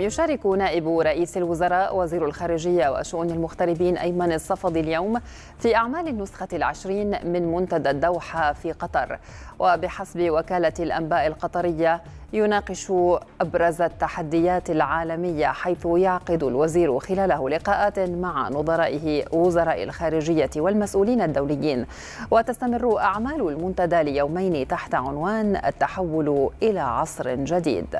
يشارك نائب رئيس الوزراء وزير الخارجية وشؤون المغتربين أيمن الصفدي اليوم في أعمال النسخة العشرين من منتدى الدوحة في قطر. وبحسب وكالة الأنباء القطرية يناقش أبرز التحديات العالمية حيث يعقد الوزير خلاله لقاءات مع نظرائه وزراء الخارجية والمسؤولين الدوليين. وتستمر أعمال المنتدى ليومين تحت عنوان التحول إلى عصر جديد.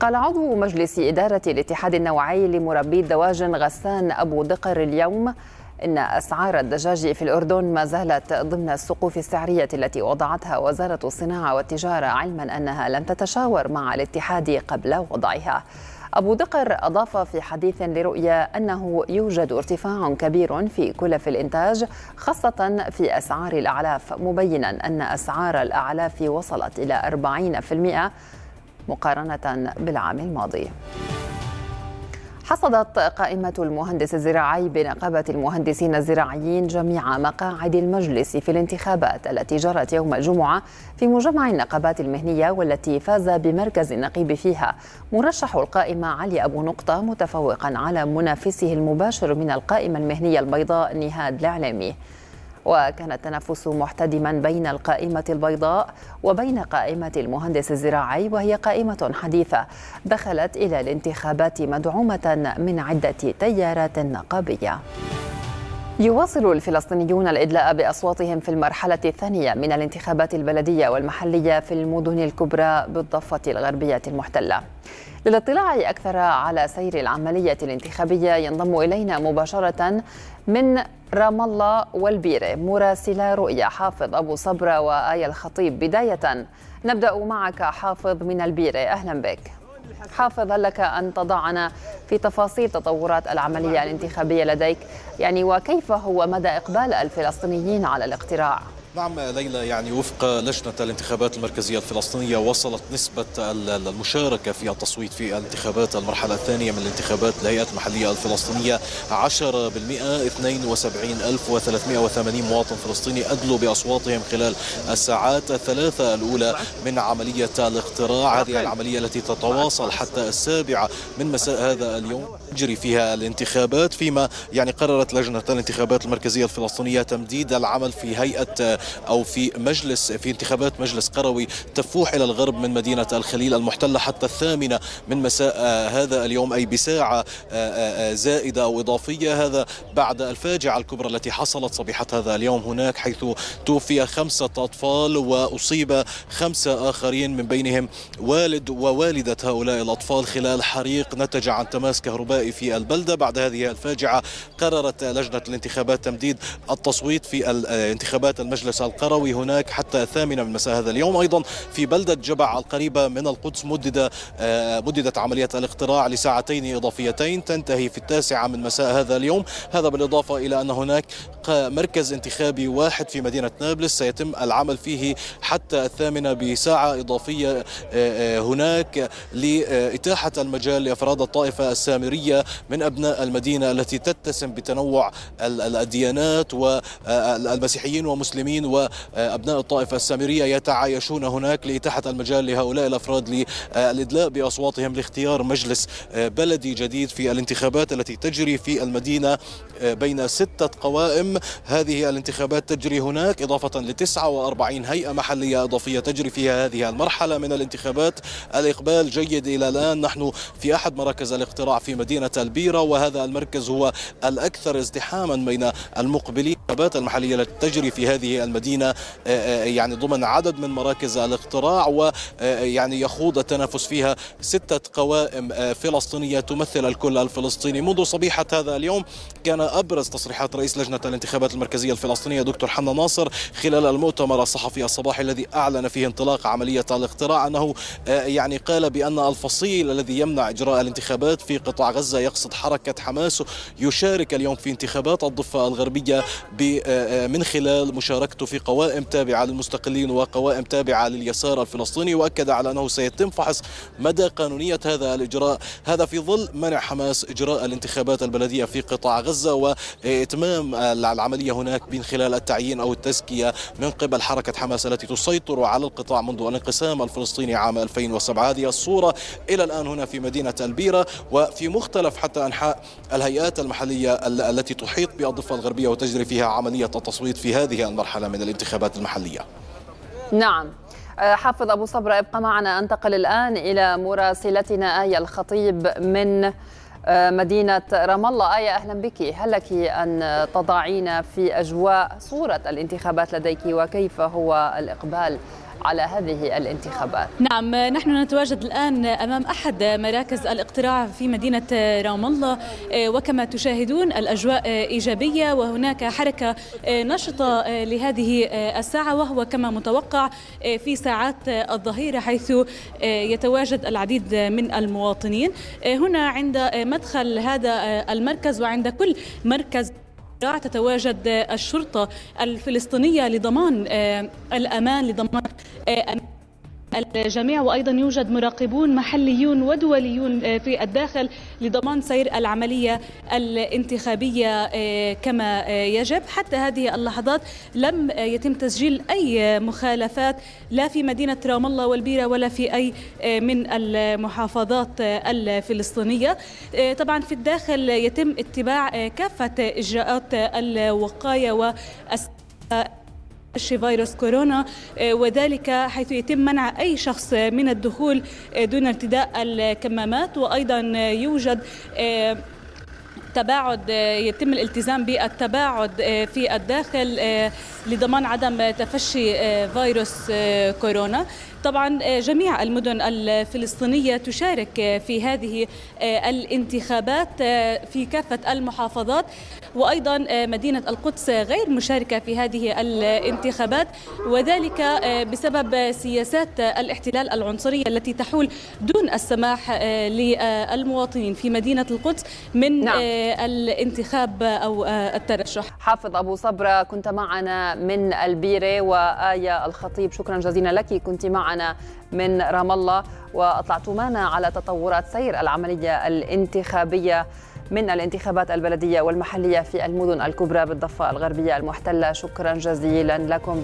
قال عضو مجلس إدارة الاتحاد النوعي لمربي الدواجن غسان أبو دقر اليوم إن أسعار الدجاج في الأردن ما زالت ضمن السقوف السعرية التي وضعتها وزارة الصناعة والتجارة علما أنها لم تتشاور مع الاتحاد قبل وضعها. أبو دقر أضاف في حديث لرؤيا أنه يوجد ارتفاع كبير في كلف الإنتاج خاصة في أسعار الأعلاف مبينا أن أسعار الأعلاف وصلت إلى 40% مقارنة بالعام الماضي. حصدت قائمة المهندس الزراعي بنقابة المهندسين الزراعيين جميع مقاعد المجلس في الانتخابات التي جرت يوم الجمعة في مجمع النقابات المهنية والتي فاز بمركز النقيب فيها. مرشح القائمة علي أبو نقطة متفوقا على منافسه المباشر من القائمة المهنية البيضاء نهاد العلامي وكان التنافس محتدما بين القائمة البيضاء وبين قائمة المهندس الزراعي وهي قائمة حديثة دخلت إلى الانتخابات مدعومة من عدة تيارات نقابية. يواصل الفلسطينيون الإدلاء بأصواتهم في المرحلة الثانية من الانتخابات البلدية والمحلية في المدن الكبرى بالضفة الغربية المحتلة. للاطلاع أكثر على سير العملية الانتخابية ينضم إلينا مباشرة من رام الله والبيرة. مراسلة رؤيا حافظ أبو صبرة وآية الخطيب. بداية نبدأ معك حافظ من البيرة. أهلا بك. حافظ هل لك أن تضعنا في تفاصيل تطورات العملية الانتخابية لديك؟ يعني وكيف هو مدى إقبال الفلسطينيين على الاقتراع؟ نعم ليلى يعني وفق لجنة الانتخابات المركزية الفلسطينية وصلت نسبة المشاركة في التصويت في الانتخابات المرحلة الثانية من الانتخابات الهيئات المحلية الفلسطينية 10% 72380 مواطن فلسطيني أدلوا بأصواتهم خلال الساعات الثلاثة الأولى من عملية الاقتراع. هذه العملية التي تتواصل حتى السابعة من مساء هذا اليوم يجري فيها الانتخابات فيما يعني قررت لجنة الانتخابات المركزية الفلسطينية تمديد العمل في هيئة أو في مجلس في انتخابات مجلس قروي تفوح إلى الغرب من مدينة الخليل المحتلة حتى الثامنة من مساء هذا اليوم أي بساعة زائدة أو إضافية. هذا بعد الفاجعة الكبرى التي حصلت صبيحة هذا اليوم هناك حيث توفي خمسة أطفال وأصيب خمسة آخرين من بينهم والد ووالدة هؤلاء الأطفال خلال حريق نتج عن تماس كهربائي في البلدة. بعد هذه الفاجعة قررت لجنة الانتخابات تمديد التصويت في انتخابات المجلس المجلس القروي هناك حتى الثامنة من مساء هذا اليوم. أيضا في بلدة جبع القريبة من القدس مدد آه، مددت عملية الاقتراع لساعتين إضافيتين تنتهي في التاسعة من مساء هذا اليوم. هذا بالإضافة إلى أن هناك مركز انتخابي واحد في مدينة نابلس. سيتم العمل فيه حتى الثامنة بساعة إضافية آه، آه، هناك لإتاحة المجال لأفراد الطائفة السامرية من أبناء المدينة التي تتسم بتنوع الديانات والمسيحيين ومسلمين وأبناء الطائفة السامرية يتعايشون هناك لاتاحه المجال لهؤلاء الأفراد للإدلاء بأصواتهم لاختيار مجلس بلدي جديد في الانتخابات التي تجري في المدينة بين ستة قوائم. هذه الانتخابات تجري هناك إضافة ل 49 هيئة محلية إضافية تجري فيها هذه المرحلة من الانتخابات. الإقبال جيد إلى الآن. نحن في أحد مراكز الاقتراع في مدينة البيرة وهذا المركز هو الأكثر ازدحاما بين المقبلين. المحلية التي تجري في هذه المدينة آه، آه، يعني ضمن عدد من مراكز الاقتراع ويعني آه، يخوض التنافس فيها ستة قوائم فلسطينية تمثل الكل الفلسطيني. منذ صبيحة هذا اليوم كان أبرز تصريحات رئيس لجنة الانتخابات المركزية الفلسطينية دكتور حنا ناصر خلال المؤتمر الصحفي الصباحي الذي أعلن فيه انطلاق عملية الاقتراع أنه يعني قال بأن الفصيل الذي يمنع إجراء الانتخابات في قطاع غزة يقصد حركة حماس يشارك اليوم في انتخابات الضفة الغربية من خلال مشاركة مشاركته في قوائم تابعة للمستقلين وقوائم تابعة لليسار الفلسطيني وأكد على أنه سيتم فحص مدى قانونية هذا الإجراء. هذا في ظل منع حماس إجراء الانتخابات البلدية في قطاع غزة وإتمام العملية هناك من خلال التعيين أو التزكية من قبل حركة حماس التي تسيطر على القطاع منذ الانقسام الفلسطيني عام 2007 هذه الصورة إلى الآن هنا في مدينة البيرة وفي مختلف حتى أنحاء الهيئات المحلية التي تحيط بالضفة الغربية وتجري فيها عملية التصويت في هذه المرحلة. من الانتخابات المحلية. نعم. آه، حافظ أبو صبرة ابقى معنا. أنتقل الآن إلى مراسلتنا آية الخطيب من آه، مدينة رام الله. آية أهلا بك. هل لك أن تضعين في أجواء صورة الانتخابات لديك؟ وكيف هو الإقبال؟ على هذه الانتخابات؟ نعم نحن نتواجد الآن أمام أحد مراكز الاقتراع في مدينة رام الله. وكما تشاهدون الأجواء إيجابية وهناك حركة نشطة لهذه الساعة وهو كما متوقع في ساعات الظهيرة حيث يتواجد العديد من المواطنين. هنا عند مدخل هذا المركز وعند كل مركز تتواجد الشرطة الفلسطينية لضمان آه، الأمان لضمان آه، الجميع وأيضا يوجد مراقبون محليون ودوليون آه، في الداخل لضمان سير العملية الانتخابية كما يجب. حتى هذه اللحظات لم يتم تسجيل أي مخالفات لا في مدينة رام الله والبيرة ولا في أي من المحافظات الفلسطينية. طبعا في الداخل يتم اتباع كافة إجراءات الوقاية و فيروس كورونا وذلك حيث يتم منع أي شخص من الدخول دون ارتداء الكمامات. وأيضا يوجد تباعد يتم الالتزام بالتباعد في الداخل لضمان عدم تفشي فيروس كورونا. طبعا جميع المدن الفلسطينية تشارك في هذه الانتخابات في كافة المحافظات. وأيضا مدينة القدس غير مشاركة في هذه الانتخابات. وذلك بسبب سياسات الاحتلال العنصرية التي تحول دون السماح للمواطنين في مدينة القدس من نعم. الانتخاب أو الترشح. حافظ أبو صبرة كنت معنا من البيرة وآية الخطيب. شكرا جزيلا لك. كنت معنا من رام الله وأطلعتمانا على تطورات سير العملية الانتخابية من الانتخابات البلدية والمحلية في المدن الكبرى بالضفة الغربية المحتلة. شكرا جزيلا لكم.